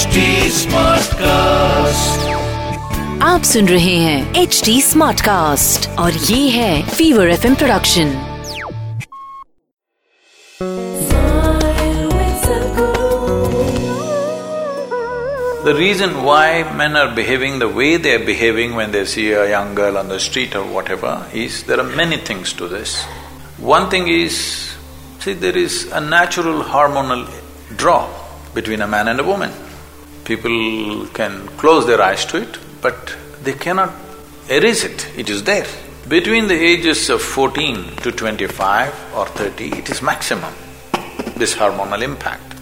HD Smartcast. आप सुन रहे हैं एच डी स्मार्ट कास्ट और ये है fever F production The reason why men are behaving the way they are behaving when they see a young girl on the street or whatever is there are many things to this. One thing is, see, there is a natural hormonal draw between a man and a woman. People can close their eyes to it, but they cannot erase it, it is there. Between the ages of fourteen to twenty-five or thirty, it is maximum, this hormonal impact.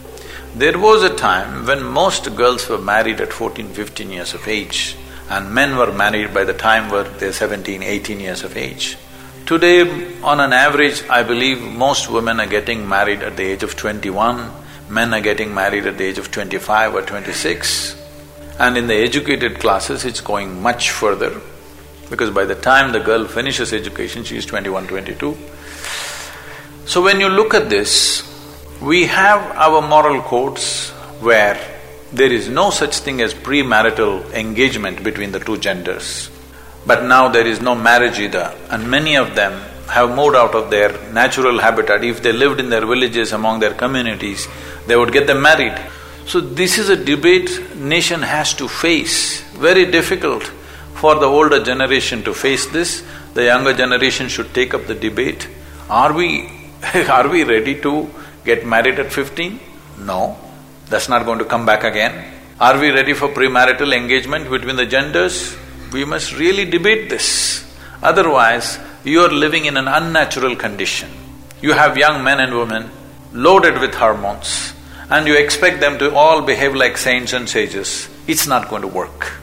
There was a time when most girls were married at 14, 15 years of age and men were married by the time were they 17, 18 years of age. Today, on an average, I believe most women are getting married at the age of 21, men are getting married at the age of 25 or 26. And in the educated classes, it's going much further because by the time the girl finishes education, she is 21, 22. So when you look at this, we have our moral codes where there is no such thing as premarital engagement between the two genders. But now there is no marriage either, and many of them have moved out of their natural habitat. If they lived in their villages among their communities, they would get them married. So this is a debate nation has to face, very difficult for the older generation to face this. The younger generation should take up the debate. Are we… are we ready to get married at fifteen? No, that's not going to come back again. Are we ready for premarital engagement between the genders? We must really debate this. Otherwise, you are living in an unnatural condition. You have young men and women loaded with hormones and you expect them to all behave like saints and sages. It's not going to work.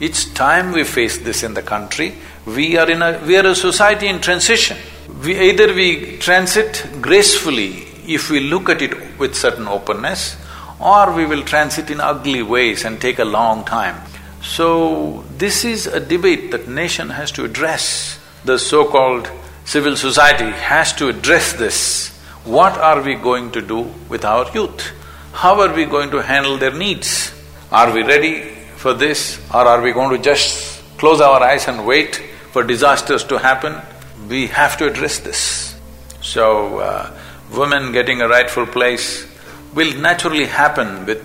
It's time we face this in the country, we are in a… we are a society in transition. We either we transit gracefully if we look at it with certain openness, or we will transit in ugly ways and take a long time. So, this is a debate that nation has to address. The so-called civil society has to address this. What are we going to do with our youth? How are we going to handle their needs? Are we ready for this or are we going to just close our eyes and wait for disasters to happen? We have to address this. So, uh, women getting a rightful place will naturally happen with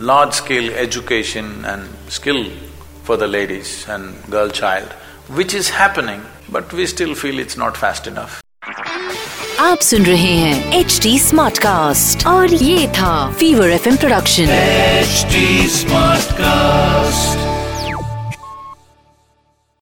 large-scale education and skill for the ladies and girl child, which is happening, but we still feel it's not fast enough. आप सुन रहे हैं H D smart cast और ये था fever F production H smart cast